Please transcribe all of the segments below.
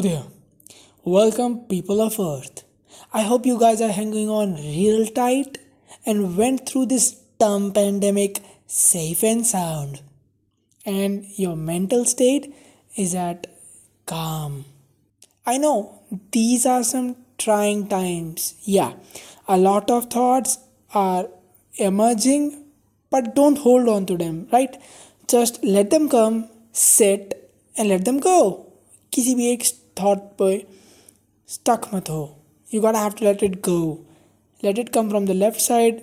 Hello there. Welcome, people of Earth. I hope you guys are hanging on real tight and went through this dumb pandemic safe and sound. And your mental state is at calm. I know these are some trying times. Yeah, a lot of thoughts are emerging, but don't hold on to them, right? Just let them come, sit, and let them go. किसी भी एक thought पे stuck मत हो you got have to let it go let it come from the left side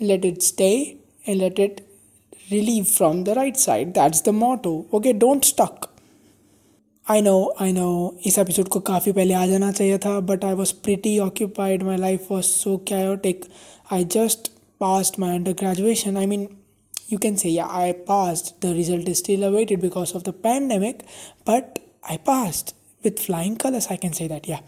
let it stay and let it relieve from the right side that's the motto okay don't stuck I know I know इस episode को काफ़ी पहले आ जाना चाहिए था but I was pretty occupied my life was so chaotic I just passed my undergraduation. I mean, you can say, yeah, I passed. The result is still awaited because of the pandemic, but I passed. with flying colors. I can say that, yeah.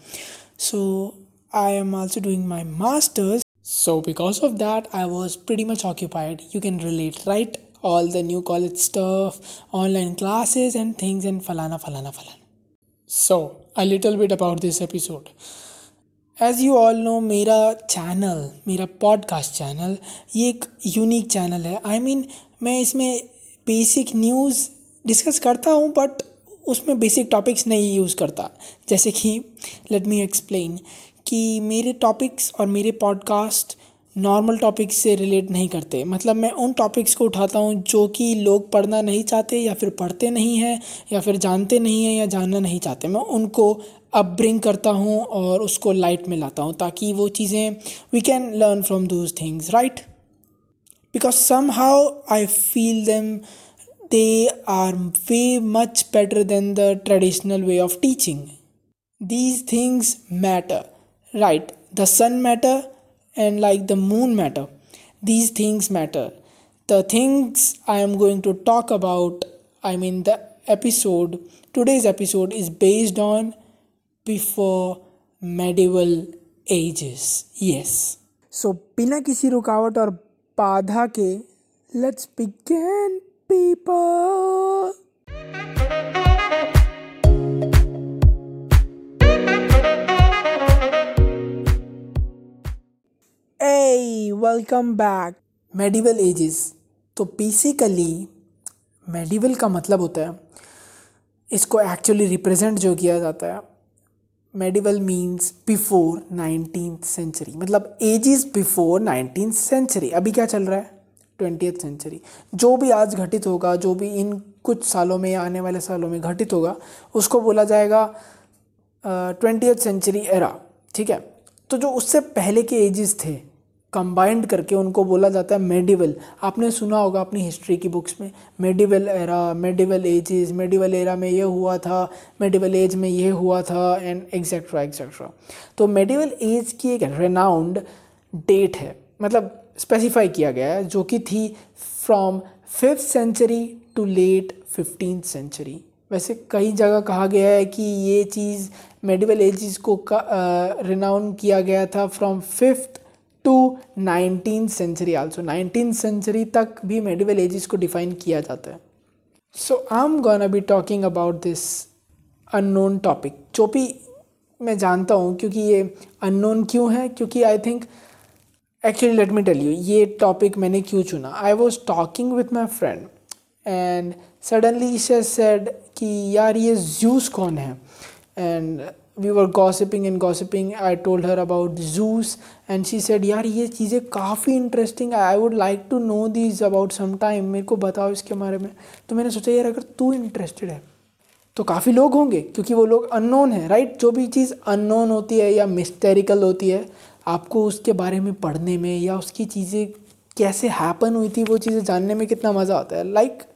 So I am also doing my master's. So because of that, I was pretty much occupied. You can relate, right? All the new college stuff, online classes, and things, and falana, falana, falana. So, a little bit about this episode. As you all know मेरा channel मेरा podcast channel ये एक unique channel है आई I mean mean, मैं इसमें basic news discuss करता हूँ but उसमें बेसिक टॉपिक्स नहीं यूज़ करता। जैसे कि लेट मी एक्सप्लेन कि मेरे टॉपिक्स और मेरे पॉडकास्ट नॉर्मल टॉपिक्स से रिलेट नहीं करते। मतलब मैं उन टॉपिक्स को उठाता हूँ जो कि लोग पढ़ना नहीं चाहते या फिर पढ़ते नहीं हैं या फिर जानते नहीं हैं या जानना नहीं चाहते। मैं उनको अपब्रिंग करता हूँ और उसको लाइट में लाता हूँ ताकि वो चीज़ें we can learn from those things right because somehow I feel them they are way much better than the traditional way of teaching these things matter right the sun matter and like the moon matter these things matter the things i am going to talk about i mean the episode today's episode is based on before medieval ages yes so बिना किसी रुकावट और बाधा के let's begin people. Hey, welcome back. Medieval ages तो basically medieval का मतलब होता है इसको एक्चुअली रिप्रेजेंट जो किया जाता है medieval means before nineteen century मतलब एजिस बिफोर नाइनटीन सेंचुरी अभी क्या चल रहा है ट्वेंटी सेंचुरी। जो भी आज घटित होगा, जो भी इन कुछ सालों में या आने वाले सालों में घटित होगा, उसको बोला जाएगा ट्वेंटी सेंचुरी एरा, ठीक है? तो जो उससे पहले के एजेस थे कंबाइंड करके उनको बोला जाता है मेडिवल। आपने सुना होगा अपनी हिस्ट्री की बुक्स में, medieval era, medieval ages, medieval era में ये हुआ था, मेडिवल एज में ये हुआ था एंड एक्सेट्रा एक्सेट्रा तो मेडिवल एज की एक रेनाउंड डेट है। मतलब स्पेसिफाई किया गया है, जो कि थी from fifth century to late fifteen century वैसे कई जगह कहा गया है कि ये चीज़ मेडिवल एजिस को रिनाउन किया गया था from fifth to nineteen century also nineteen century तक भी मेडिवल एजिस को डिफाइन किया जाता है. So I am gonna be talking about this unknown topic जो भी मैं जानता हूँ, क्योंकि ये अननोन क्यों है? क्योंकि I think actually let me tell you ये टॉपिक मैंने क्यों चुना? I was talking with my friend and suddenly she said कि यार ये जूस कौन है? And we were gossiping and gossiping I told her about Zeus and she said यार, ये चीज़ें काफ़ी interesting I would like to know this about some time मेरे को बताओ इसके बारे में. तो मैंने सोचा, यार, अगर तू इंटरेस्टेड है तो काफ़ी लोग होंगे क्योंकि वो लोग अननोन है राइट जो भी चीज़ अननोन होती है या मिस्टेरिकल होती है आपको उसके बारे में पढ़ने में या उसकी चीज़ें कैसे हैपन हुई थी वो चीज़ें जानने में कितना मज़ा आता है। लाइक like,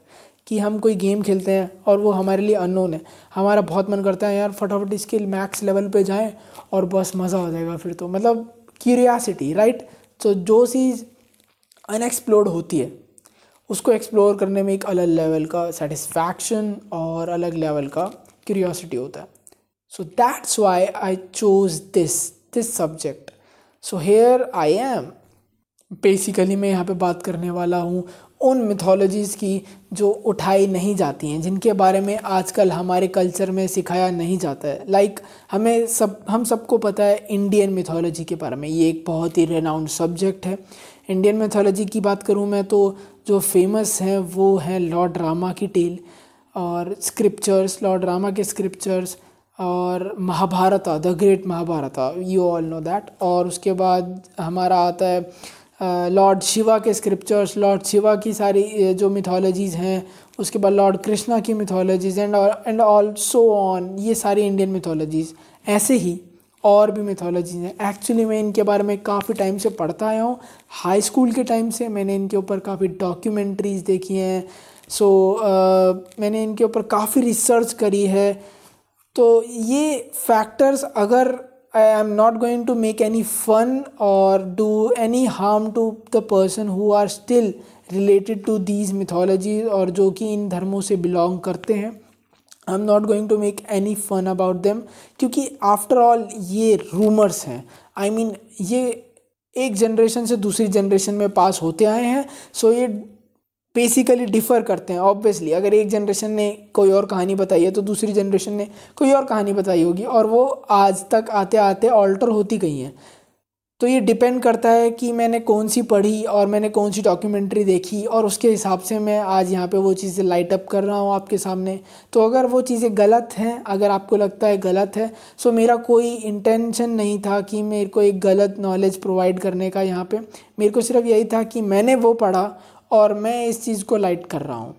कि हम कोई गेम खेलते हैं और वो हमारे लिए अननोन है। हमारा बहुत मन करता है यार फटाफट इसके मैक्स लेवल पे जाएँ और बस मज़ा हो जाएगा फिर तो। मतलब क्यूरियासिटी राइट तो जो चीज़ अनएक्सप्लोर्ड होती है उसको एक्सप्लोर करने में एक अलग लेवल का सेटिस्फैक्शन और अलग लेवल का क्यूरियोसिटी होता है। So that's why I chose this this subject So here I am. Basically मैं यहाँ पे बात करने वाला हूँ उन मिथोलॉजीज़ की जो उठाई नहीं जाती हैं जिनके बारे में आजकल हमारे कल्चर में सिखाया नहीं जाता है। लाइक like, हमें सब हम सबको पता है इंडियन मिथोलॉजी के बारे में। ये एक बहुत ही रेनाउंड सब्जेक्ट है। इंडियन मिथोलॉजी की बात करूँ मैं तो जो फ़ेमस हैं वो हैं लॉर्ड रामा की टेल और स्क्रिप्चर्स लॉर्ड रामा के स्क्रिप्चर्स और Mahabharata the great Mahabharata you all know that और उसके बाद हमारा आता है लॉर्ड शिवा के स्क्रिप्चर्स लॉर्ड शिवा की सारी जो मिथोलॉजीज़ हैं उसके बाद लॉर्ड कृष्णा की mythologies and and all so on ये सारी इंडियन मिथोलॉजीज़ ऐसे ही और भी मिथोलॉजीज़ हैं। एक्चुअली मैं इनके बारे में काफ़ी टाइम से पढ़ता आया हूँ। हाई स्कूल के टाइम से मैंने इनके ऊपर काफ़ी डॉक्यूमेंट्रीज़ देखी हैं। सो so, uh, मैंने इनके ऊपर काफ़ी रिसर्च करी है। तो ये फैक्टर्स अगर I am not going to make any fun और do any harm to the person who are still related to these mythologies और जो कि इन धर्मों से बिलोंग करते हैं I am not going to make any fun about them क्योंकि आफ्टर ऑल ये रूमर्स हैं। आई मीन ये एक जनरेशन से दूसरी जनरेशन में पास होते आए हैं सो ये बेसिकली डिफ़र करते हैं ऑब्वियसली अगर एक जनरेशन ने कोई और कहानी बताई है तो दूसरी जनरेशन ने कोई और कहानी बताई होगी, और वो आज तक आते आते ऑल्टर होती गई हैं। तो ये डिपेंड करता है कि मैंने कौन सी पढ़ी और मैंने कौन सी डॉक्यूमेंट्री देखी, और उसके हिसाब से मैं आज यहाँ पे वो चीज़ें लाइट अप कर रहा हूँ आपके सामने। तो अगर वो चीज़ें गलत हैं, अगर आपको लगता है गलत है सो मेरा कोई इंटेंशन नहीं था कि मेरे को एक गलत नॉलेज प्रोवाइड करने का यहाँ पे। मेरे को सिर्फ़ यही था कि मैंने वो पढ़ा और मैं इस चीज़ को लाइट कर रहा हूँ।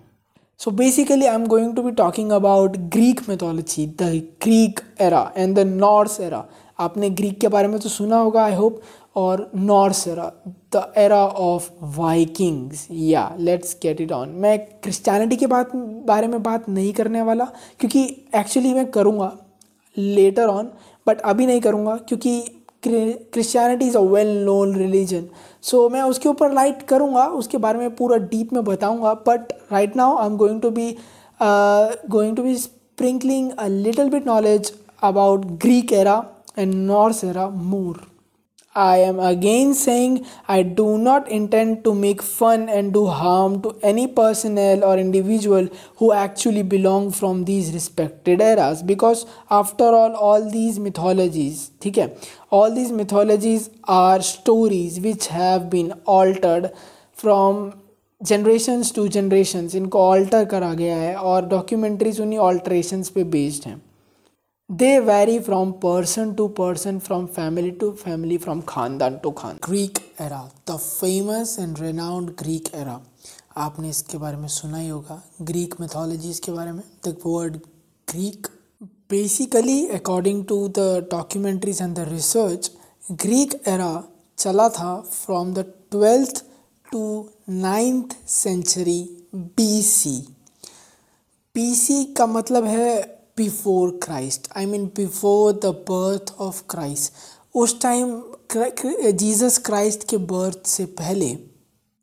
So basically I am going to be talking about Greek mythology the Greek era and the Norse era आपने ग्रीक के बारे में तो सुना होगा आई होप और Norse era the era of Vikings या लेट्स गेट इट ऑन मैं क्रिश्चियनिटी के बात, बारे में बात नहीं करने वाला, क्योंकि एक्चुअली मैं करूँगा लेटर ऑन बट अभी नहीं करूँगा, क्योंकि Christianity is a well known religion so मैं उसके ऊपर लाइट करूँगा, उसके बारे में पूरा डीप में बताऊँगा but right now I am going to be going to be sprinkling a little bit knowledge about Greek era and north era more I am again saying I do not intend to make fun and do harm to any personnel or individual who actually belong from these respected eras because after all all these mythologies okay, all these mythologies are stories which have been altered from generations to generations इनको alter करा गया है और documentaries उन्हीं alterations पे based हैं they vary from person to person from family to family from khandan to khan greek era the famous and renowned greek era आपने इसके बारे में सुना ही होगा ग्रीक मिथोलॉजीज के बारे में the word Greek basically according to the documentaries and the research Greek era चला था from the twelfth to ninth century BC BC का मतलब है before Christ I mean before the birth of Christ उस time Jesus Christ के birth से पहले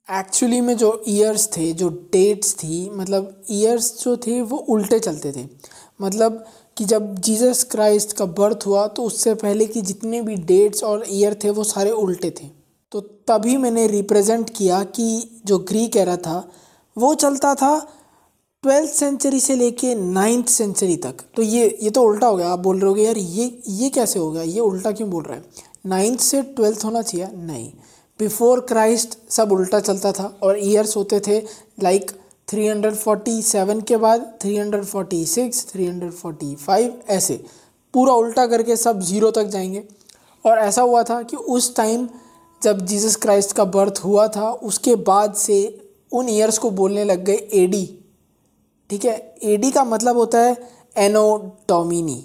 actually में जो ईयर्स थे, जो डेट्स थी मतलब ईयर्स जो थे, वो उल्टे चलते थे। मतलब कि जब जीसस क्राइस्ट का बर्थ हुआ तो उससे पहले की जितने भी डेट्स और ईयर थे, वो सारे उल्टे थे। तो तभी मैंने रिप्रेजेंट किया कि जो ग्रीक एरा था, वो चलता था ट्वेल्थ सेंचुरी से लेके नाइन्थ सेंचुरी तक। तो ये ये तो उल्टा हो गया। आप बोल रहे हो यार, ये ये कैसे हो गया? ये उल्टा क्यों बोल रहा है? नाइन्थ से ट्वेल्थ होना चाहिए? नहीं। बिफोर क्राइस्ट सब उल्टा चलता था और ईयर्स होते थे, like three hundred forty seven के बाद, three hundred forty six, three hundred forty five, ऐसे। पूरा उल्टा करके सब ज़ीरो तक जाएँगे। और ऐसा हुआ था कि उस टाइम जब जीसस क्राइस्ट का बर्थ हुआ था, उसके बाद से उन ईयर्स को बोलने लग गए एडी ठीक है? एडी का मतलब होता है एनोडोमिनी।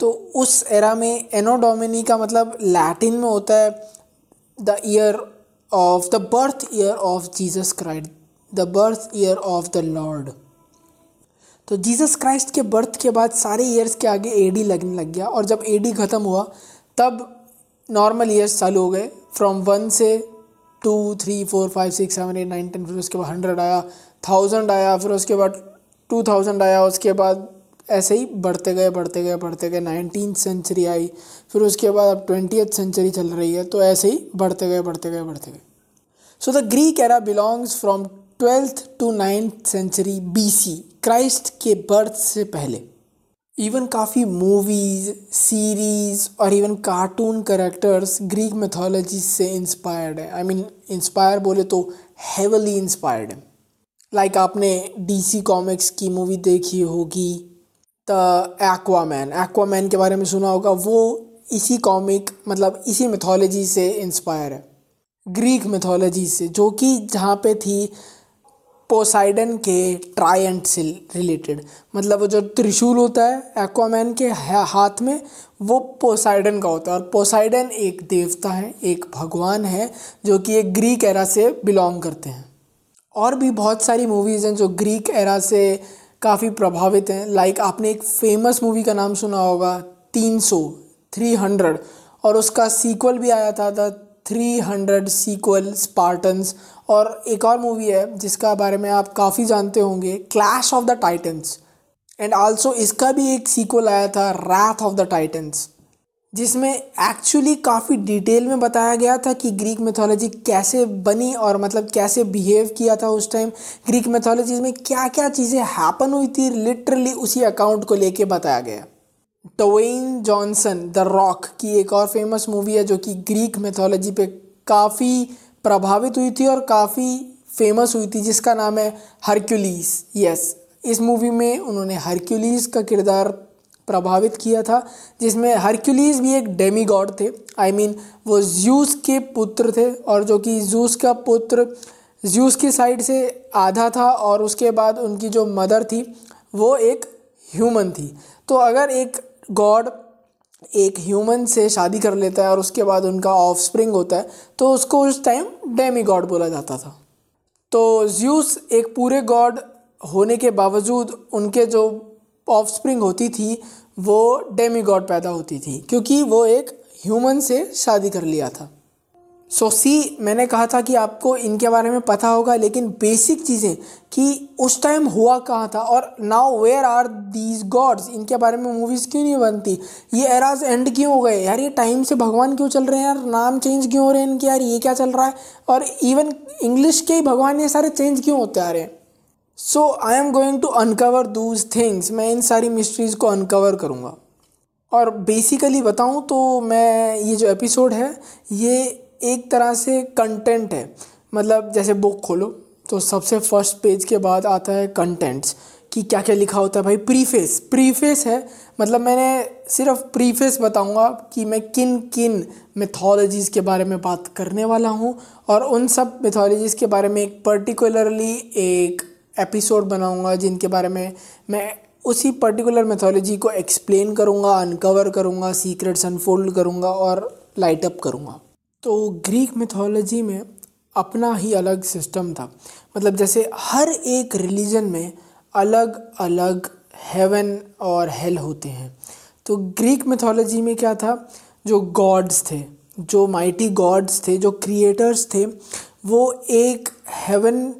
तो उस एरा में एनोडोमिनी का मतलब लैटिन में होता है the year of the birth year of Jesus Christ the birth year of the lord तो जीसस क्राइस्ट के बर्थ के बाद सारे ईयर्स के आगे एडी लगने लग गया और जब एडी ख़त्म हुआ, तब नॉर्मल ईयर्स चालू हो गए। फ्रॉम वन से two three four five six seven eight nine ten फिर उसके बाद हंड्रेड आया थाउज़ेंड आया, फिर उसके बाद टू थाउज़ेंड आया, उसके बाद ऐसे ही बढ़ते गए बढ़ते गए बढ़ते गए। नाइनटीन सेंचुरी आई, फिर उसके बाद अब ट्वेंटी सेंचुरी चल रही है तो ऐसे ही बढ़ते गए बढ़ते गए बढ़ते गए। So the Greek era belongs from twelfth to ninth century BC Christ के बर्थ से पहले। इवन काफ़ी मूवीज़ सीरीज़ और even cartoon characters Greek mythology से इंस्पायर्ड है। आई मीन इंस्पायर बोले तो हेवली इंस्पायर्ड है। लाइक like, आपने डीसी कॉमिक्स की मूवी देखी होगी द एक्वामैन एक्वामैन के बारे में सुना होगा, वो इसी कॉमिक मतलब इसी मिथोलॉजी से इंस्पायर है. ग्रीक मिथोलॉजी से, जो कि जहाँ पे थी पोसाइडन के ट्रायंट से रिलेटेड मतलब वो जो त्रिशूल होता है एक्वामैन के हाथ में, वो पोसाइडन का होता है. और पोसाइडन एक देवता है, एक भगवान है, जो कि एक ग्रीक एरा से बिलोंग करते हैं. और भी बहुत सारी मूवीज़ हैं जो ग्रीक एरा से काफ़ी प्रभावित हैं। लाइक आपने एक फ़ेमस मूवी का नाम सुना होगा, तीन सौ थ्री हंड्रेड और उसका सीक्वल भी आया था थ्री हंड्रेड सीक्वल स्पार्टन्स और एक और मूवी है, जिसका बारे में आप काफ़ी जानते होंगे Clash of the Titans and also इसका भी एक सीक्वल आया था रैथ ऑफ़ द टाइटन्स जिसमें एक्चुअली काफ़ी डिटेल में बताया गया था कि ग्रीक मैथोलॉजी कैसे बनी और मतलब कैसे बिहेव किया था उस टाइम ग्रीक मैथोलॉजी में क्या क्या चीज़ें हैपन हुई थी लिटरली उसी अकाउंट को लेके बताया गया। टवेन जॉनसन द रॉक की एक और फ़ेमस मूवी है जो कि ग्रीक मैथोलॉजी पे काफ़ी प्रभावित हुई थी और काफ़ी फ़ेमस हुई थी, जिसका नाम है हरक्यूलीस यस इस मूवी में उन्होंने हरक्यूलीस का किरदार प्रभावित किया था जिसमें हरक्यूलीस भी एक डेमी गॉड थे। आई I मीन mean, वो ज्यूस के पुत्र थे और जो कि जूस का पुत्र ज्यूस की साइड से आधा था और उसके बाद उनकी जो मदर थी वो एक ह्यूमन थी। तो अगर एक गॉड एक ह्यूमन से शादी कर लेता है और उसके बाद उनका ऑफ़ स्प्रिंग होता है तो उसको उस टाइम डेमी गॉड बोला जाता था। तो ज्यूस एक पूरे गॉड होने के बावजूद उनके जो ऑफ़ स्प्रिंग होती थी वो डेमी गॉड पैदा होती थी क्योंकि वो एक ह्यूमन से शादी कर लिया था। सो so, सी मैंने कहा था कि आपको इनके बारे में पता होगा लेकिन बेसिक चीज़ें कि उस टाइम हुआ कहाँ था और now where are these gods इनके बारे में मूवीज़ क्यों नहीं बनती? ये एराज एंड क्यों हो गए? यार ये टाइम से भगवान क्यों चल रहे हैं? यार नाम चेंज क्यों हो रहे हैं इनके? यार ये क्या चल रहा है? और इवन इंग्लिश के ही भगवान ये सारे चेंज क्यों होते आ रहे हैं? So I am going to uncover those things मैं इन सारी मिस्ट्रीज़ को अनकवर करूँगा। और बेसिकली बताऊँ तो मैं, ये जो एपिसोड है, ये एक तरह से कंटेंट है। मतलब जैसे बुक खोलो तो सबसे फ़र्स्ट पेज के बाद आता है कंटेंट्स कि क्या क्या लिखा होता है भाई। प्रीफेस प्रीफेस है। मतलब मैंने सिर्फ़ प्रीफेस बताऊँगा कि मैं किन किन मिथोलॉजीज़ के बारे में बात करने वाला हूँ। और उन सब मिथोलॉजीज़ के बारे में एक पर्टिकुलरली एक एपिसोड बनाऊँगा जिनके बारे में मैं उसी पर्टिकुलर मेथोलॉजी को एक्सप्लेन करूँगा अनकवर करूँगा सीक्रेट्स अनफोल्ड करूँगा और लाइट अप करूँगा। तो ग्रीक मिथोलॉजी में अपना ही अलग सिस्टम था। मतलब जैसे हर एक रिलीजन में अलग अलग हेवन और हेल होते हैं। तो ग्रीक मिथोलॉजी में क्या था? जो गॉड्स थे, जो माइटी गॉड्स थे, जो क्रिएटर्स थे, वो एक हेवन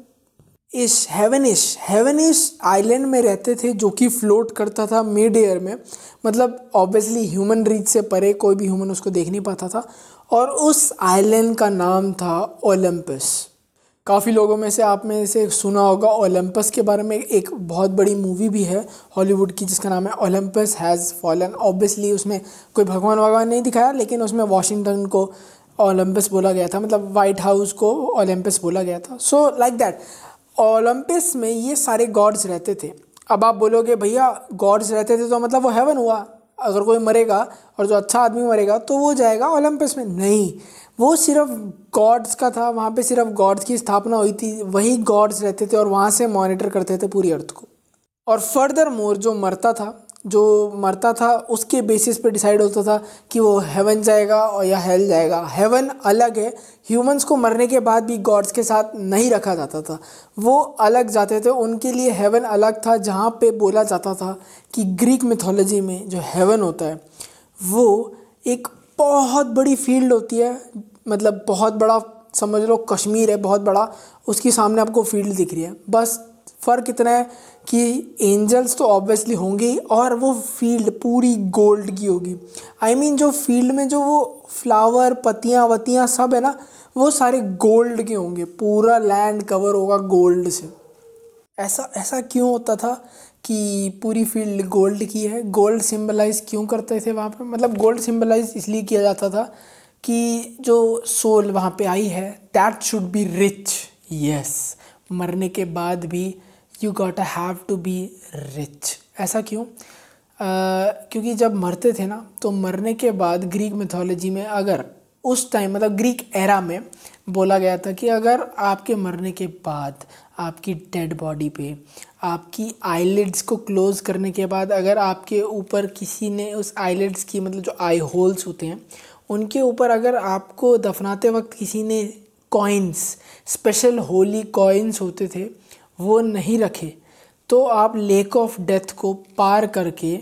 इस हेवनिश हेवनिश आइलैंड में रहते थे जो कि फ्लोट करता था मिड एयर में। मतलब ऑब्वियसली ह्यूमन रीच से परे कोई भी ह्यूमन उसको देख नहीं पाता था। और उस आइलैंड का नाम था ओलंपस काफ़ी लोगों में से आप में से सुना होगा ओलंपस के बारे में। एक बहुत बड़ी मूवी भी है हॉलीवुड की, जिसका नाम है ओलंपस हैज़ फॉलन ऑब्वियसली उसमें कोई भगवान भगवान नहीं दिखाया, लेकिन उसमें वॉशिंगटन को ओलंपस बोला गया था। मतलब वाइट हाउस को ओलंपस बोला गया था। सो लाइक दैट ओलंपस में ये सारे गॉड्स रहते थे। अब आप बोलोगे, भैया गॉड्स रहते थे तो मतलब वो हेवन हुआ। अगर कोई मरेगा और जो अच्छा आदमी मरेगा तो वो जाएगा ओलंपस में। नहीं, वो सिर्फ़ गॉड्स का था। वहाँ पे सिर्फ़ गॉड्स की स्थापना हुई थी। वही गॉड्स रहते थे और वहाँ से मॉनिटर करते थे पूरी अर्थ को। और फर्दर मोर जो मरता था जो मरता था, उसके बेसिस पे डिसाइड होता था कि वो हेवन जाएगा और या हेल जाएगा। हेवन अलग है। ह्यूमंस को मरने के बाद भी गॉड्स के साथ नहीं रखा जाता था। वो अलग जाते थे। उनके लिए हेवन अलग था, जहाँ पे बोला जाता था कि ग्रीक मिथोलॉजी में जो हेवन होता है, वो एक बहुत बड़ी फ़ील्ड होती है। मतलब बहुत बड़ा, समझ लो कश्मीर है, बहुत बड़ा, उसके सामने आपको फ़ील्ड दिख रही है। बस फ़र्क इतना है कि एंजल्स तो ऑब्वियसली होंगे और वो फ़ील्ड पूरी गोल्ड की होगी। आई I मीन mean, जो फ़ील्ड में जो वो फ्लावर पत्तियाँ वत्तियाँ सब है ना वो सारे गोल्ड के होंगे। पूरा लैंड कवर होगा गोल्ड से। ऐसा ऐसा क्यों होता था कि पूरी फ़ील्ड गोल्ड की है? गोल्ड सिंबलाइज क्यों करते थे वहाँ पर? मतलब गोल्ड सिंबलाइज इसलिए किया जाता था कि जो सोल वहाँ पे आई है that should be rich yes मरने के बाद भी you got I have to be rich ऐसा क्यों? uh, क्योंकि जब मरते थे ना तो मरने के बाद ग्रीक मिथोलॉजी में अगर उस टाइम मतलब ग्रीक एरा में बोला गया था कि अगर आपके मरने के बाद आपकी डेड बॉडी पे आपकी आईलिड्स को क्लोज़ करने के बाद अगर आपके ऊपर किसी ने उस आईलिड्स की मतलब जो आई होल्स होते हैं उनके ऊपर अगर आपको दफनाते वक्त किसी ने कॉइन्स स्पेशल होली कॉइन्स होते थे वो नहीं रखे। तो आप लेक ऑफ़ डेथ को पार करके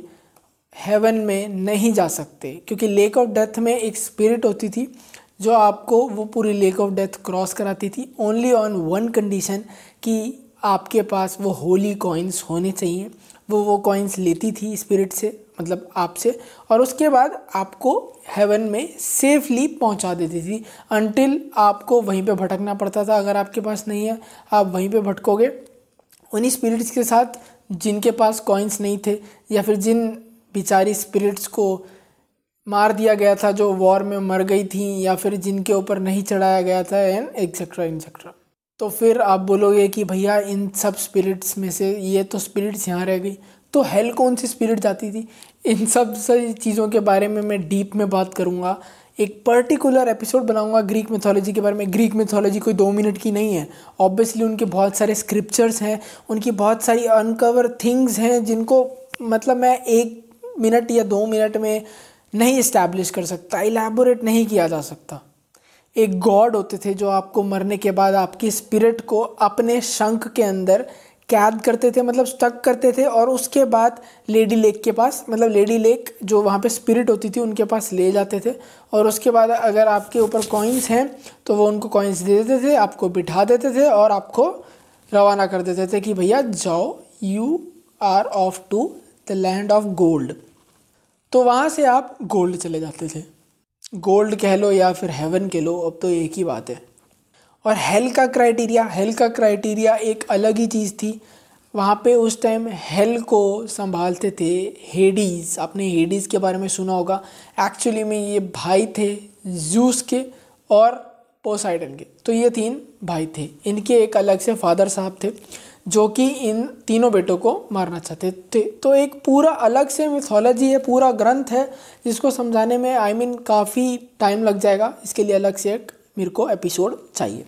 हेवन में नहीं जा सकते। क्योंकि लेक ऑफ़ डेथ में एक स्पिरिट होती थी, जो आपको वो पूरी लेक ऑफ़ डेथ क्रॉस कराती थी। ओनली ऑन वन कंडीशन कि आपके पास वो होली कॉइन्स होने चाहिए। वो वो कॉइन्स लेती थी स्पिरिट से। मतलब आपसे, और उसके बाद आपको हेवन में सेफली पहुँचा देती थी अनटिल आपको वहीं पे भटकना पड़ता था, अगर आपके पास नहीं है, आप वहीं पे भटकोगे। उन्हीं स्पिरिट्स के साथ, जिनके पास कॉइन्स नहीं थे, या फिर जिन बिचारी स्पिरिट्स को मार दिया गया था, जो वॉर में मर गई थी, या फिर जिनके ऊपर नहीं चढ़ाया गया था एंड एक्सेट्रा एक्सेट्रा तो फिर आप बोलोगे कि भैया, इन सब स्पिरिट्स में से ये तो स्पिरिट्स यहाँ रह गई। तो हेल कौन सी स्पिरिट जाती थी? इन सब सारी चीज़ों के बारे में मैं डीप में बात करूँगा। एक पर्टिकुलर एपिसोड बनाऊँगा ग्रीक मिथोलॉजी के बारे में। ग्रीक मिथोलॉजी कोई दो मिनट की नहीं है। ऑब्वियसली उनके बहुत सारे स्क्रिप्चर्स हैं। उनकी बहुत सारी अनकवर थिंग्स हैं जिनको मतलब मैं एक मिनट या दो मिनट में नहीं इस्टेब्लिश कर सकता। इलेबोरेट नहीं किया जा सकता। एक गॉड होते थे जो आपको मरने के बाद आपकी स्पिरिट को अपने शंख के अंदर कैद करते थे मतलब स्टक करते थे और उसके बाद लेडी लेक के पास मतलब लेडी लेक जो वहाँ पे स्पिरिट होती थी, उनके पास ले जाते थे। और उसके बाद अगर आपके ऊपर कॉइन्स हैं तो वो उनको कॉइन्स दे देते थे, आपको बिठा देते थे और आपको रवाना कर देते थे कि भैया जाओ you are off to the land of gold तो वहाँ से आप गोल्ड चले जाते थे। गोल्ड कह लो या फिर हेवन कह लो, अब तो एक ही बात है। और हेल का क्राइटेरिया हेल का क्राइटेरिया एक अलग ही चीज़ थी। वहाँ पे उस टाइम हेल को संभालते थे हेडीज़ आपने हेडीज़ के बारे में सुना होगा। एक्चुअली में ये भाई थे जूस के और पोसाइडन के। तो ये तीन भाई थे। इनके एक अलग से फादर साहब थे जो कि इन तीनों बेटों को मारना चाहते थे। तो एक पूरा अलग से मिथोलॉजी है पूरा ग्रंथ है जिसको समझाने में आई I मीन mean, काफ़ी टाइम लग जाएगा। इसके लिए अलग से एक मेरे को एपिसोड चाहिए।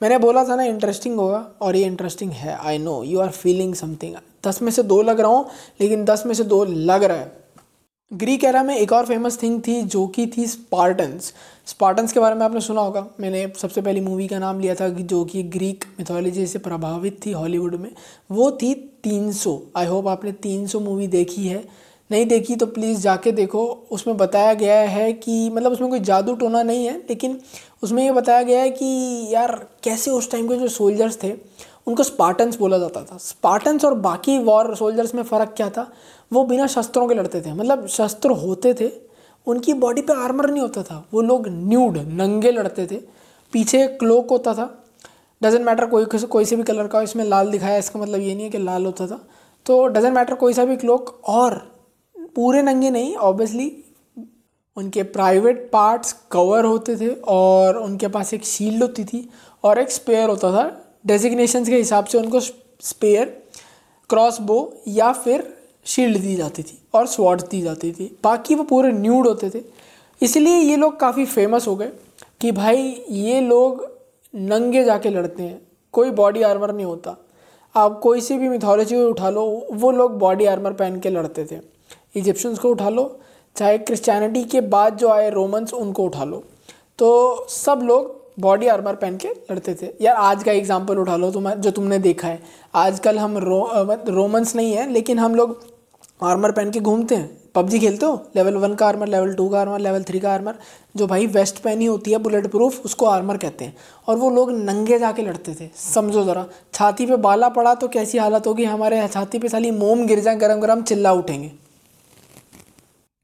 मैंने बोला था ना इंटरेस्टिंग होगा, और ये इंटरेस्टिंग है I know you are feeling something दस में से दो लग रहा हूँ, लेकिन दस में से दो लग रहा है। ग्रीक एरा में एक और फ़ेमस थिंग थी, जो कि थी स्पार्टन्स स्पार्टन्स के बारे में आपने सुना होगा। मैंने सबसे पहली मूवी का नाम लिया था, जो कि ग्रीक मिथोलॉजी से प्रभावित थी हॉलीवुड में। वो थी तीन सौ। आई होप आपने तीन सौ मूवी देखी है। नहीं देखी तो प्लीज़ जाके देखो। उसमें बताया गया है कि मतलब उसमें कोई जादू टोना नहीं है, लेकिन उसमें ये बताया गया है कि यार कैसे उस टाइम के जो सोल्जर्स थे, उनको स्पार्टन्स बोला जाता था। स्पार्टन्स और बाकी वॉर सोल्जर्स में फ़र्क क्या था? वो बिना शस्त्रों के लड़ते थे। मतलब शस्त्र होते थे, उनकी बॉडी पे आर्मर नहीं होता था। वो लोग न्यूड नंगे लड़ते थे। पीछे क्लोक होता था। डजेंट मैटर कोई कोई से भी कलर का, इसमें लाल दिखाया, इसका मतलब ये नहीं है कि लाल होता था। तो डजेंट मैटर कोई सा भी क्लोक और पूरे नंगे नहीं ऑब्वियसली उनके प्राइवेट पार्ट्स कवर होते थे और उनके पास एक शील्ड होती थी और एक स्पेयर होता था। डेजिग्नेशन के हिसाब से उनको स्पेयर क्रॉस बो या फिर शील्ड दी जाती थी और स्वॉर्ड्स दी जाती थी। बाकी वो पूरे न्यूड होते थे। इसलिए ये लोग काफ़ी फ़ेमस हो गए कि भाई ये लोग नंगे जाके लड़ते हैं। कोई बॉडी आर्मर नहीं होता। आप कोई सी भी मिथोलॉजी उठा लो, वो लोग बॉडी आर्मर पहन के लड़ते थे। इजिप्शियंस को उठा लो, चाहे क्रिश्चियनिटी के बाद जो आए रोमन्स, उनको उठा लो। तो सब लोग बॉडी आर्मर पहन के लड़ते थे। यार, आज का एग्ज़ाम्पल उठा लो तुम जो तुमने देखा है। आजकल हम रो रोमन्स नहीं हैं, लेकिन हम लोग आर्मर पहन के घूमते हैं। पबजी खेलते हो? लेवल वन का आर्मर, लेवल टू का आर्मर, लेवल थ्री का आर्मर, जो भाई वेस्ट पहनी होती है, बुलेट प्रूफ, उसको आर्मर कहते हैं। और वो लोग नंगे जाके लड़ते थे। समझो ज़रा, छाती पे बाला पड़ा तो कैसी हालत होगी? हमारे छाती पे साली मोम गिर जाए गरम गरम चिल्ला उठेंगे।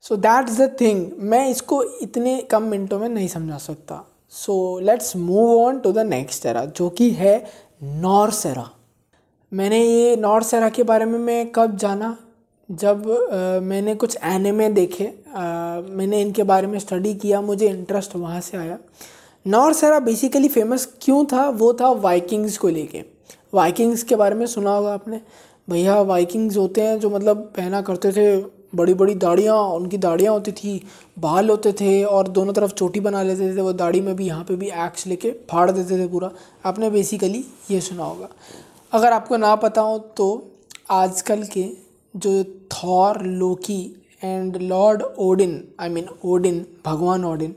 सो दैट्स द थिंग मैं इसको इतने कम मिनटों में नहीं समझा सकता। So let's move on to the next era जो कि है नॉर्स एरा मैंने ये नॉर्स एरा के बारे में मैं कब जाना? जब आ, मैंने कुछ एनिमे देखे आ, मैंने इनके बारे में स्टडी किया मुझे इंटरेस्ट वहाँ से आया। नॉर्स एरा बेसिकली फ़ेमस क्यों था? वो था वाइकिंग्स को लेके। वाइकिंग्स के बारे में सुना होगा आपने? भैया वाइकिंग्स होते हैं जो मतलब पहना करते थे बड़ी बड़ी दाढ़ियाँ, उनकी दाढ़ियाँ होती थी, बाल होते थे और दोनों तरफ़ चोटी बना लेते थे, वो दाढ़ी में भी, यहाँ पे भी एक्स लेके फाड़ देते थे पूरा। आपने बेसिकली ये सुना होगा। अगर आपको ना पता हो तो आजकल के जो Thor, Loki and lord Odin I mean Odin, भगवान ओडिन,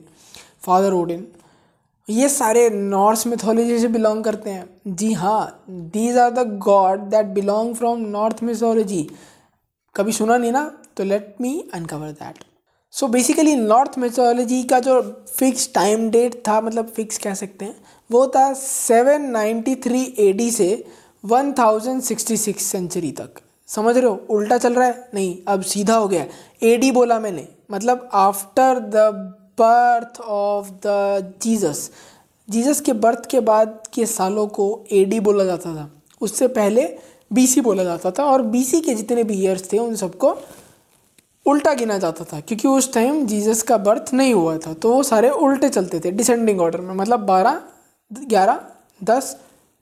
फादर ओडिन, ये सारे नॉर्स मिथोलॉजी से बिलोंग करते हैं। जी हाँ these are the god that belong from north mythology कभी सुना नहीं ना? तो let me uncover that so basically north mythology का जो फिक्स टाइम डेट था मतलब फिक्स कह सकते हैं, वो था 793 एडी से 1066 सेंचुरी तक. समझ रहे हो? उल्टा चल रहा है? नहीं, अब सीधा हो गया एडी बोला मैंने मतलब after the birth of the Jesus Jesus के बर्थ के बाद के सालों को एडी बोला जाता था। उससे पहले बीसी बोला जाता था और बीसी के जितने भी ईयर्स थे, उन सबको उल्टा गिना जाता था, क्योंकि उस टाइम जीसस का बर्थ नहीं हुआ था तो वो सारे उल्टे चलते थे डिसेंडिंग ऑर्डर में मतलब बारह, ग्यारह, दस,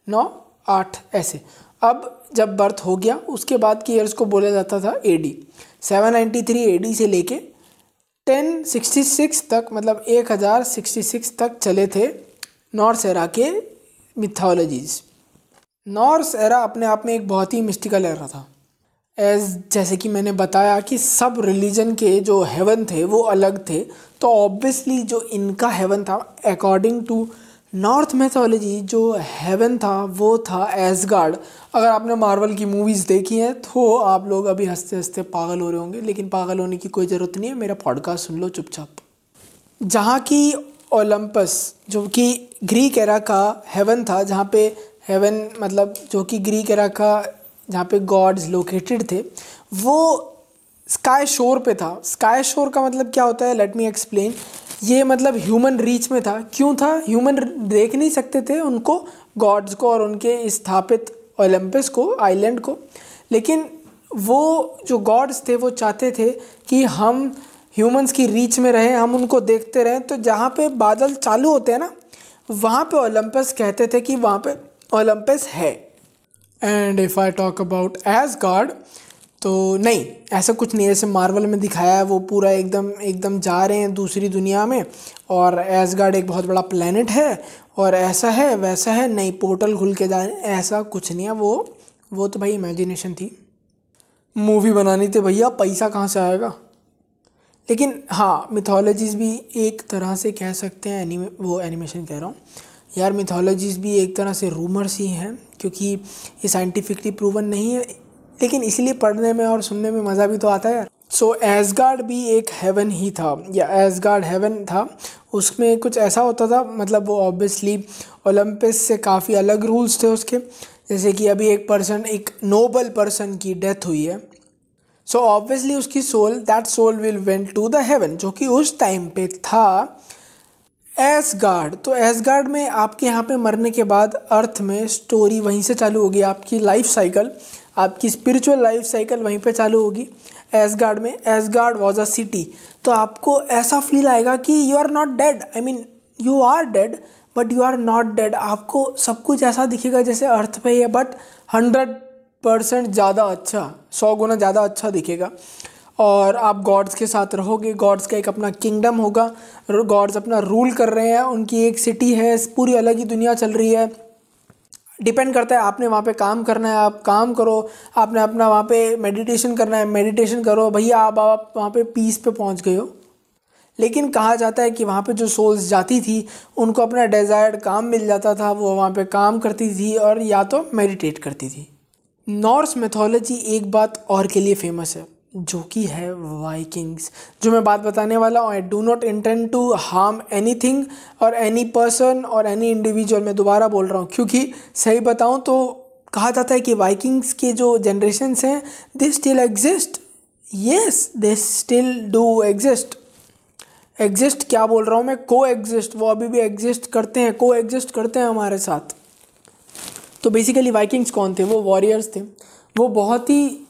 नौ, आठ, ऐसे। अब जब बर्थ हो गया, उसके बाद के ईयर्स को बोला जाता था A D seven ninety three A D से लेके टेन सिक्सटी सिक्स तक मतलब एक हज़ार सिक्सटी सिक्स तक चले थे नॉर्थ एरा के मिथोलॉजीज़ नॉर्स एरा अपने आप में एक बहुत ही मिस्टिकल एरा था। एज जैसे कि मैंने बताया कि सब रिलीजन के जो हेवन थे, वो अलग थे तो ऑब्वियसली जो इनका हेवन था अकॉर्डिंग टू नॉर्थ मैथोलॉजी जो हेवन था, वो था एसगार्ड अगर आपने मार्वल की मूवीज़ देखी हैं तो आप लोग अभी हँसते हँसते पागल हो रहे होंगे, लेकिन पागल होने की कोई ज़रूरत नहीं है, मेरा पॉडकास्ट सुन लो चुपचाप। जहाँ की ओलंपस जो कि ग्रीक एरा का हेवन था, जहाँ पे हेवन मतलब जो कि ग्रीक एरा का जहाँ पे गॉड्स लोकेटेड थे, वो स्काई शोर पे था। स्काई शोर का मतलब क्या होता है? लेट मी एक्सप्लेन ये मतलब ह्यूमन रीच में था। क्यों था? ह्यूमन देख नहीं सकते थे उनको गॉड्स को और उनके स्थापित ओलंपस को आइलैंड को। लेकिन वो जो गॉड्स थे, वो चाहते थे कि हम ह्यूमंस की रीच में रहें, हम उनको देखते रहें। तो जहाँ पे बादल चालू होते हैं ना, वहाँ पे ओलंपस कहते थे कि वहाँ पे ओलंपस है। And if I talk about Asgard तो नहीं, ऐसा कुछ नहीं ऐसे मार्वल में दिखाया है, वो पूरा एकदम एकदम जा रहे हैं दूसरी दुनिया में। और एज गार्ड एक बहुत बड़ा प्लानट है, और ऐसा है, वैसा है, नहीं पोर्टल खुल के जा रहे हैं, ऐसा कुछ नहीं है। वो वो तो भाई इमेजिनेशन थी। मूवी बनानी थी भैया, पैसा कहाँ से आएगा? लेकिन हाँ मिथोलॉजीज़ भी एक तरह से कह सकते हैं एनिमे वो एनिमेशन कह रहा हूँ। यार मिथोलॉजीज़ भी एक तरह से रूमर्स ही हैं। क्योंकि ये साइंटिफिकली प्रूवन नहीं है, लेकिन इसलिए पढ़ने में और सुनने में मज़ा भी तो आता है। सो एसगार्ड भी एक हेवन ही था, या एसगार्ड हेवन था। उसमें कुछ ऐसा होता था मतलब वो ऑब्वियसली ओलंपिस से काफ़ी अलग रूल्स थे उसके। जैसे कि अभी एक पर्सन एक नोबल पर्सन की डेथ हुई है। सो so ऑब्वियसली उसकी soul that soul will went to the heaven जो कि उस टाइम पे था। एस गार्ड तो एस गार्ड में आपके यहाँ पे मरने के बाद अर्थ में स्टोरी वहीं से चालू होगी, आपकी लाइफ साइकिल आपकी स्पिरिचुअल लाइफ साइकिल वहीं पे चालू होगी। एस गार्ड में Asgard was a city तो आपको ऐसा फील आएगा कि you are not dead I mean you are dead but you are not dead आपको सब कुछ ऐसा दिखेगा जैसे अर्थ पे ही है बट हंड्रेड परसेंट ज़्यादा अच्छा सौ गुना ज़्यादा अच्छा दिखेगा। और आप गॉड्स के साथ रहोगे। गॉड्स का एक अपना किंगडम होगा। गॉड्स अपना रूल कर रहे हैं। उनकी एक सिटी है। पूरी अलग ही दुनिया चल रही है। डिपेंड करता है, आपने वहाँ पे काम करना है, आप काम करो। आपने अपना वहाँ पे मेडिटेशन करना है मेडिटेशन करो। भैया आप आप वहाँ पे पीस पे पहुँच गए हो। लेकिन कहा जाता है कि वहाँ पे जो सोल्स जाती थी, उनको अपना डिज़ायर्ड काम मिल जाता था। वो वहाँ पे काम करती थी और या तो मेडिटेट करती थी। नॉर्स मेथोलॉजी एक बात और के लिए फ़ेमस है। जो कि है वाइकिंग्स जो मैं बात बताने वाला हूँ I do not intend to harm any thing और एनी पर्सन और एनी इंडिविजुअल मैं दोबारा बोल रहा हूँ, क्योंकि सही बताऊँ तो कहा जाता है कि वाइकिंग्स के जो जनरेशन्स हैं they still exist yes they still do exist exist क्या बोल रहा हूँ मैं? को एग्जिस्ट वो अभी भी एग्जिस्ट करते हैं को एग्जिस्ट करते हैं हमारे साथ। तो बेसिकली वाइकिंग्स कौन थे? वो वॉरियर्स थे। वो बहुत ही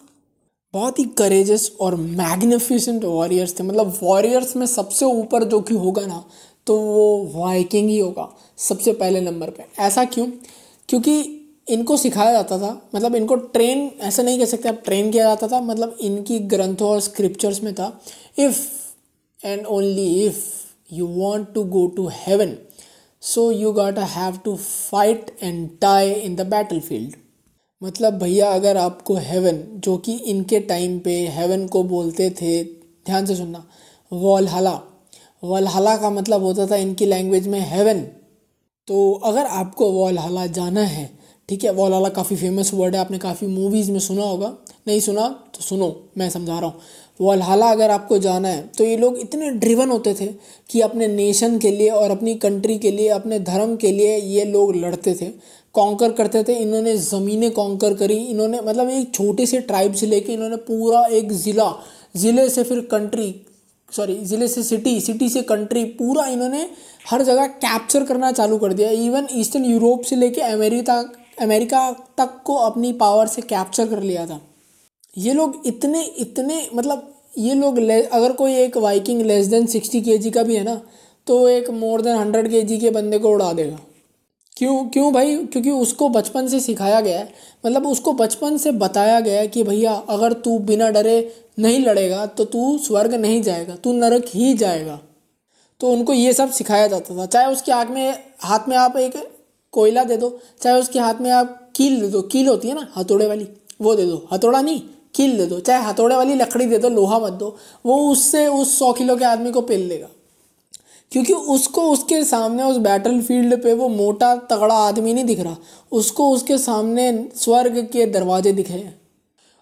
बहुत ही करेजस और मैग्निफिसेंट वॉरियर्स थे। मतलब वॉरियर्स में सबसे ऊपर जो कि होगा ना तो वो वाइकिंग ही होगा, सबसे पहले नंबर पे। ऐसा क्यों? क्योंकि इनको सिखाया जाता था। मतलब इनको ट्रेन ऐसा नहीं कह सकते आप ट्रेन किया जाता था। मतलब इनकी ग्रंथों और स्क्रिप्चर्स में था if and only if you want to go to heaven so you got have to fight and die in the battle field मतलब भैया, अगर आपको हेवन जो कि इनके टाइम पे हेवन को बोलते थे, ध्यान से सुनना वॉलहला वॉलहला का मतलब होता था इनकी लैंग्वेज में हेवन तो अगर आपको वॉलहला जाना है, ठीक है वॉलहला काफ़ी फ़ेमस वर्ड है, आपने काफ़ी मूवीज़ में सुना होगा। नहीं सुना तो सुनो, मैं समझा रहा हूँ। वलहला अगर आपको जाना है तो ये लोग इतने ड्रिवन होते थे कि अपने नेशन के लिए और अपनी कंट्री के लिए, अपने धर्म के लिए ये लोग लड़ते थे। कॉन्कर करते थे, इन्होंने ज़मीनें कॉन्कर करी, इन्होंने मतलब एक छोटे से ट्राइब से लेके इन्होंने पूरा एक ज़िला, ज़िले से फिर कंट्री सॉरी ज़िले से सिटी सिटी से कंट्री पूरा इन्होंने हर जगह कैप्चर करना चालू कर दिया। इवन ईस्टर्न यूरोप से लेके अमेरिका अमेरिका तक को अपनी पावर से कैप्चर कर लिया था। ये लोग इतने इतने मतलब ये लोग अगर कोई एक वाइकिंग लेस देन सिक्सटी के का भी है ना तो एक मोर देन हंड्रेड के के बंदे को उड़ा देगा। क्यों क्यों भाई? क्योंकि उसको बचपन से सिखाया गया है। मतलब उसको बचपन से बताया गया है कि भैया, अगर तू बिना डरे नहीं लड़ेगा तो तू स्वर्ग नहीं जाएगा, तू नरक ही जाएगा। तो उनको ये सब सिखाया जाता था। चाहे उसके आँख में, हाथ में आप एक कोयला दे दो, चाहे उसके हाथ में आप कील दे दो, कील होती है ना, हथौड़े वाली, वो दे दो। हथौड़ा नहीं, कील दे दो। चाहे हथौड़े वाली लकड़ी दे दो, लोहा मत दो, वो उससे उस सौ किलो के आदमी को पेल लेगा क्योंकि उसको उसके सामने उस बैटल फ़ील्ड पे वो मोटा तगड़ा आदमी नहीं दिख रहा। उसको उसके सामने स्वर्ग के दरवाजे दिखे हैं।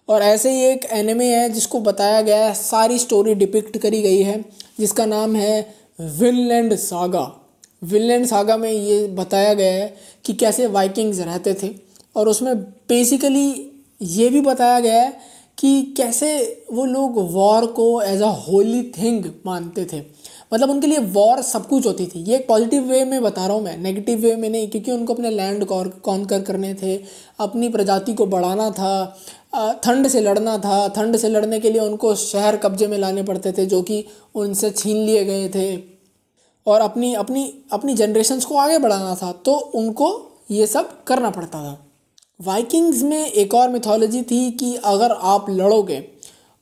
और ऐसे ही एक एनिमे है जिसको बताया गया है, सारी स्टोरी डिपिक्ट करी गई है, जिसका नाम है विनलैंड सागा विनलैंड सागा में ये बताया गया है कि कैसे वाइकिंग्स रहते थे। और उसमें बेसिकली ये भी बताया गया है कि कैसे वो लोग वॉर को एज अ होली थिंग मानते थे। मतलब उनके लिए वॉर सब कुछ होती थी। ये एक पॉजिटिव वे में बता रहा हूँ मैं, नेगेटिव वे में नहीं, क्योंकि उनको अपने लैंड कॉन्कर करने थे, अपनी प्रजाति को बढ़ाना था ठंड से लड़ना था, ठंड से लड़ने के लिए उनको शहर कब्जे में लाने पड़ते थे, जो कि उनसे छीन लिए गए थे। और अपनी अपनी अपनी जनरेशन्स को आगे बढ़ाना था तो उनको ये सब करना पड़ता था। वाइकिंग्स में एक और मिथोलॉजी थी कि अगर आप लड़ोगे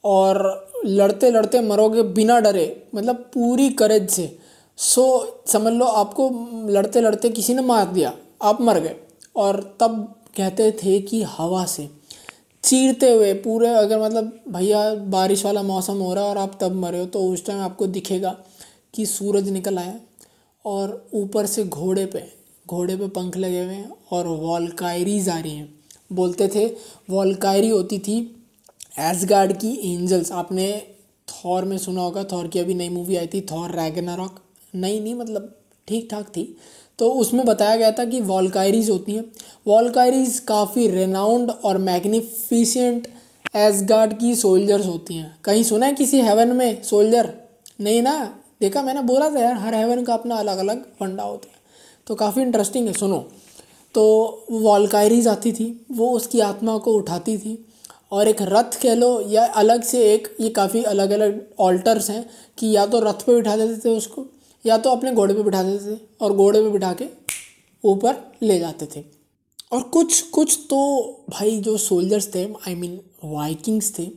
और लड़ते लड़ते मरोगे बिना डरे मतलब पूरी करेज से। सो समझ लो आपको लड़ते लड़ते किसी ने मार दिया, आप मर गए। और तब कहते थे कि हवा से। चीरते हुए पूरे अगर मतलब भैया, बारिश वाला मौसम हो रहा है और आप तब मरे हो तो उस टाइम आपको दिखेगा कि सूरज निकल आया। और ऊपर से घोड़े पे घोड़े पे पंख लगे हुए हैं और वॉलकायरीज आ रही हैं। बोलते थे, वॉलकायरी होती थी एसगार्ड की एंजल्स, आपने थॉर में सुना होगा, थॉर की अभी नई मूवी आई थी, थॉर रैगनारॉक। नई नहीं मतलब ठीक ठाक थी। तो उसमें बताया गया था कि वॉलकायरीज होती हैं। वॉलकायरीज काफ़ी रेनाउंड और मैग्निफिशेंट एसगार्ड की सोल्जर्स होती हैं। कहीं सुना है किसी हेवन में सोल्जर नहीं ना? देखा मैंने, बोला था यार, हर हेवन का अपना अलग अलग फंडा होता है। तो काफ़ी इंटरेस्टिंग है, सुनो। तो वॉलकायरीज आती थी, वो उसकी आत्मा को उठाती थी। और एक रथ कह लो, या अलग से एक, ये काफ़ी अलग अलग ऑल्टर्स हैं कि या तो रथ पे बिठा देते थे उसको, या तो अपने घोड़े पे बिठा देते थे और घोड़े पे बिठा के ऊपर ले जाते थे। और कुछ कुछ तो भाई जो सोल्जर्स थे आई मीन वाइकिंग्स थे,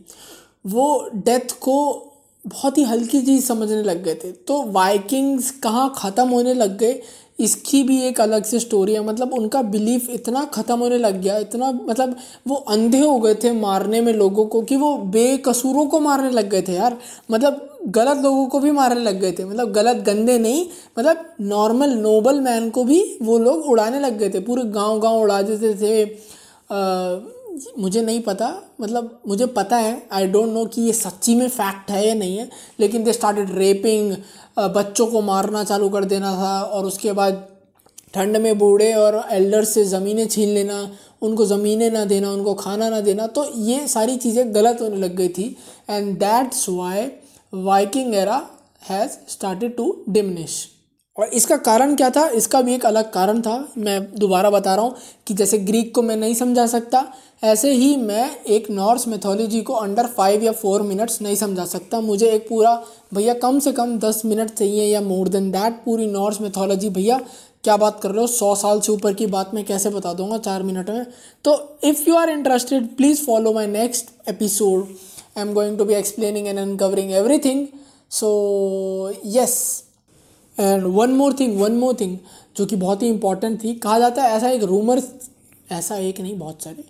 वो डेथ को बहुत ही हल्की चीज़ समझने लग गए थे। तो वाइकिंग्स कहाँ ख़त्म होने लग गए? इसकी भी एक अलग से स्टोरी है। मतलब उनका बिलीफ इतना ख़त्म होने लग गया इतना मतलब वो अंधे हो गए थे मारने में लोगों को कि वो बेकसूरों को मारने लग गए थे यार। मतलब गलत लोगों को भी मारने लग गए थे। मतलब गलत गंदे नहीं मतलब नॉर्मल नोबल मैन को भी वो लोग उड़ाने लग गए थे। पूरे गाँव गाँव उड़ा देते थे थे आ, मुझे नहीं पता। मतलब मुझे पता है आई डोंट नो कि ये सच्ची में फैक्ट है या नहीं है, लेकिन दे स्टार्टेड रेपिंग बच्चों को मारना चालू कर देना था और उसके बाद ठंड में बूढ़े और एल्डर्स से ज़मीनें छीन लेना, उनको ज़मीनें ना देना, उनको खाना ना देना तो ये सारी चीज़ें गलत होने लग गई थी। And that's why Viking era has started to diminish और इसका कारण क्या था? इसका भी एक अलग कारण था। मैं दोबारा बता रहा हूँ कि जैसे ग्रीक को मैं नहीं समझा सकता, ऐसे ही मैं एक नॉर्स मेथोलॉजी को अंडर फाइव या फोर मिनट्स नहीं समझा सकता। मुझे एक पूरा, भैया, कम से कम दस मिनट चाहिए या मोर देन दैट पूरी नॉर्स मेथोलॉजी भैया, क्या बात कर रहे हो? सौ साल से ऊपर की बात मैं कैसे बता दूँगा चार मिनट में? तो if you are interested please follow my next episode I am going to be explaining and uncovering everything so yes and one more thing one more thing जो कि बहुत ही इंपॉर्टेंट थी कहा जाता है ऐसा एक रूमर्स ऐसा एक नहीं बहुत सारे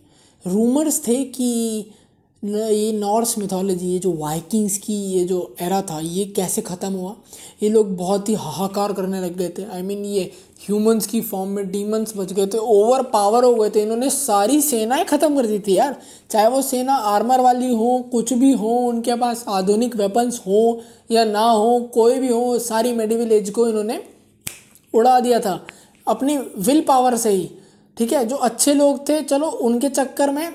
रूमर्स थे कि ये नॉर्स मिथोलॉजी ये जो वाइकिंग्स की ये जो एरा था ये कैसे ख़त्म हुआ? ये लोग बहुत ही हाहाकार करने लग गए थे। आई I मीन mean, ये ह्यूमंस की फॉर्म में डीमंस बच गए थे ओवर पावर हो गए थे, इन्होंने सारी सेनाएँ ख़त्म कर दी थी यार। चाहे वो सेना आर्मर वाली हो, कुछ भी हो, उनके पास आधुनिक वेपन्स हो या ना हो, कोई भी हो, सारी मेडिवल एज को इन्होंने उड़ा दिया था। अपनी विल पावर से ही, ठीक है? जो अच्छे लोग थे, चलो उनके चक्कर में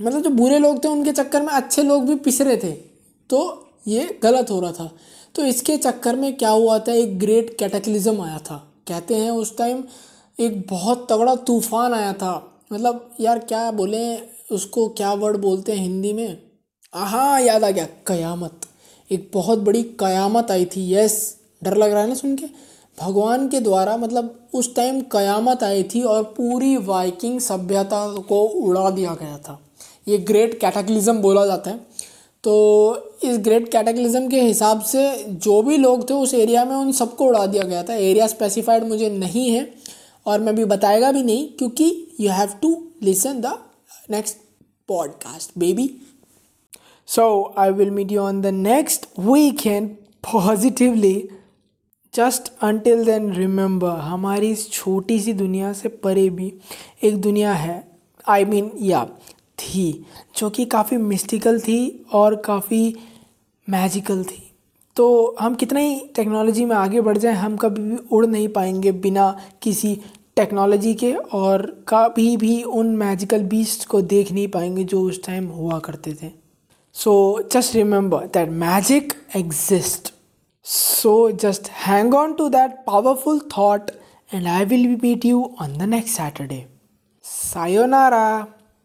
मतलब जो बुरे लोग थे, उनके चक्कर में अच्छे लोग भी पिस रहे थे तो ये गलत हो रहा था। तो इसके चक्कर में क्या हुआ था? एक ग्रेट कैटेकलिज्म आया था। कहते हैं उस टाइम एक बहुत तगड़ा तूफ़ान आया था। मतलब यार, क्या बोले, उसको क्या वर्ड बोलते हैं हिंदी में? हाँ याद आ गया, कयामत। एक बहुत बड़ी कयामत आई थी। यस, डर लग रहा है ना सुन के? भगवान के द्वारा मतलब उस टाइम कयामत आई थी और पूरी वाइकिंग सभ्यता को उड़ा दिया गया था। ये ग्रेट कैटाक्लिज्म बोला जाता है। तो इस ग्रेट कैटेगलिज्म के हिसाब से जो भी लोग थे उस एरिया में उन सबको उड़ा दिया गया था। एरिया स्पेसिफाइड मुझे नहीं है और मैं भी बताएगा भी नहीं क्योंकि you have to listen the next podcast baby so I will meet you on the next weekend positively just until then remember हमारी इस छोटी सी दुनिया से परे भी एक दुनिया है। आई मीन या थी, जो कि काफ़ी मिस्टिकल थी और काफ़ी मैजिकल थी। तो हम कितना ही टेक्नोलॉजी में आगे बढ़ जाएँ, हम कभी भी उड़ नहीं पाएँगे बिना किसी टेक्नोलॉजी के और कभी भी उन मैजिकल बीस्ट को देख नहीं पाएँगे जो उस टाइम हुआ करते थे। So just remember that magic exist so just hang on to that powerful thought and I will be meet you on the next Saturday sayonara